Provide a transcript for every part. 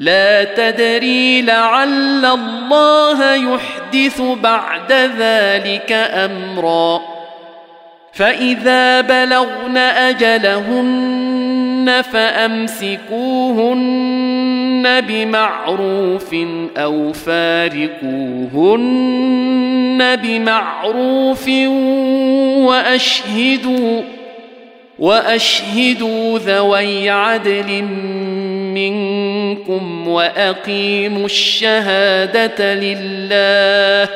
لا تدري لعل الله يحدث بعد ذلك أمرا. فإذا بلغن أجلهن فأمسكوهن بمعروف أو فارقوهن بمعروف وأشهدوا وأشهدوا ذوي عدل منكم وأقيموا الشهادة لله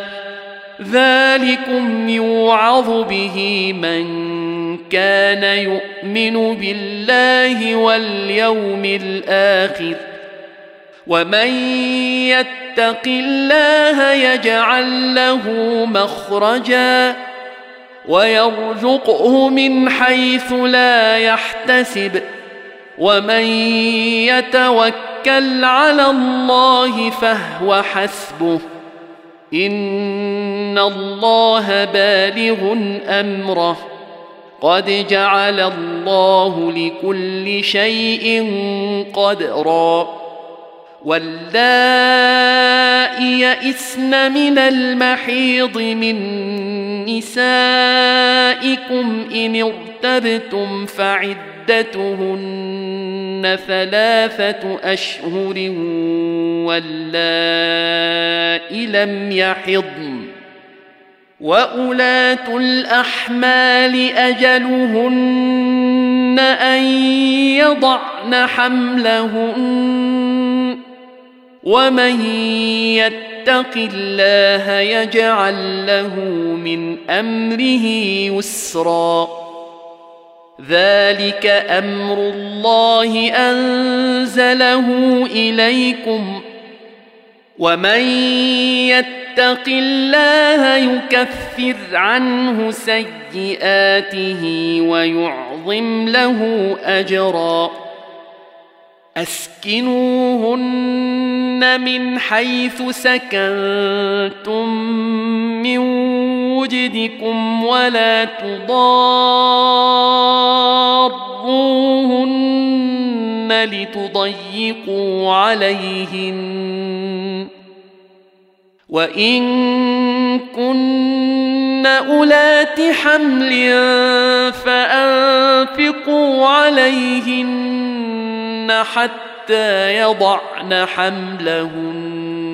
ذلكم يوعظ به من كان يؤمن بالله واليوم الآخر ومن يتق الله يجعل له مخرجا ويرزقه من حيث لا يحتسب ومن يتوكل على الله فهو حسبه ان الله بالغ امره قد جعل الله لكل شيء قدرا واللائي يئسن من المحيض من نسائكم ان ارتبتم فعدتهن ثلاثة أشهر واللائي لم يحضن. واولات الأحمال أجلهن أن يضعن حملهن. ومن يتق الله يجعل له من أمره يسرا. ذلك أمر الله انزله اليكم ومن يتق الله يكفر عنه سيئاته ويعظم له اجرا اسكنوهن من حيث سكنتم من وجدكم ولا تضاروهن لتضيقوا عليهن. وإن كن أولات حمل فأنفقوا عليهن حتى يضعن حملهن.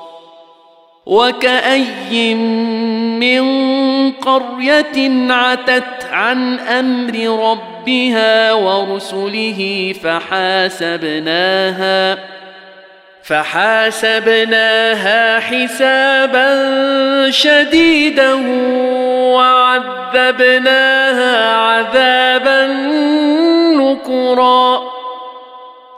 وكأي من قرية عتت عن أمر ربها ورسله فحاسبناها فحاسبناها حسابا شديدا وعذبناها عذابا نكرا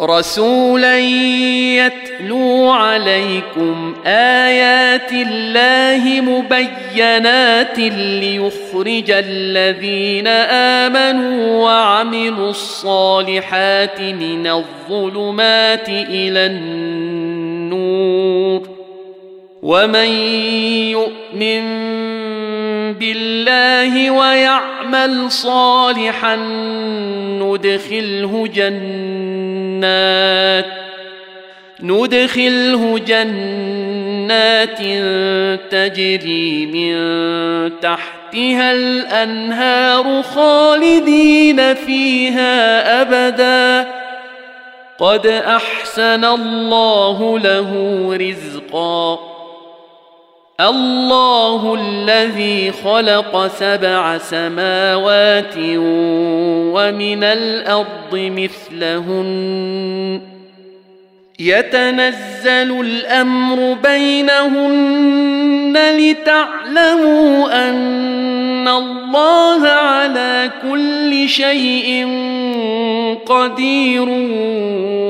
رسولا يتلو عليكم آيات الله مبينات ليخرج الذين آمنوا وعملوا الصالحات من الظلمات إلى النور ومن يؤمن بالله ويعمل صالحا ندخله جنات ندخله جنات تجري من تحتها الأنهار خالدين فيها أبدا. قد أحسن الله له رزقا. الله الذي خلق سبع سماوات ومن الأرض مثلهن يتنزل الأمر بينهن لتعلموا أن الله كل شيء قدير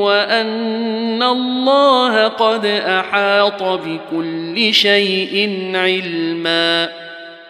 وأن الله قد أحاط بكل شيء علما.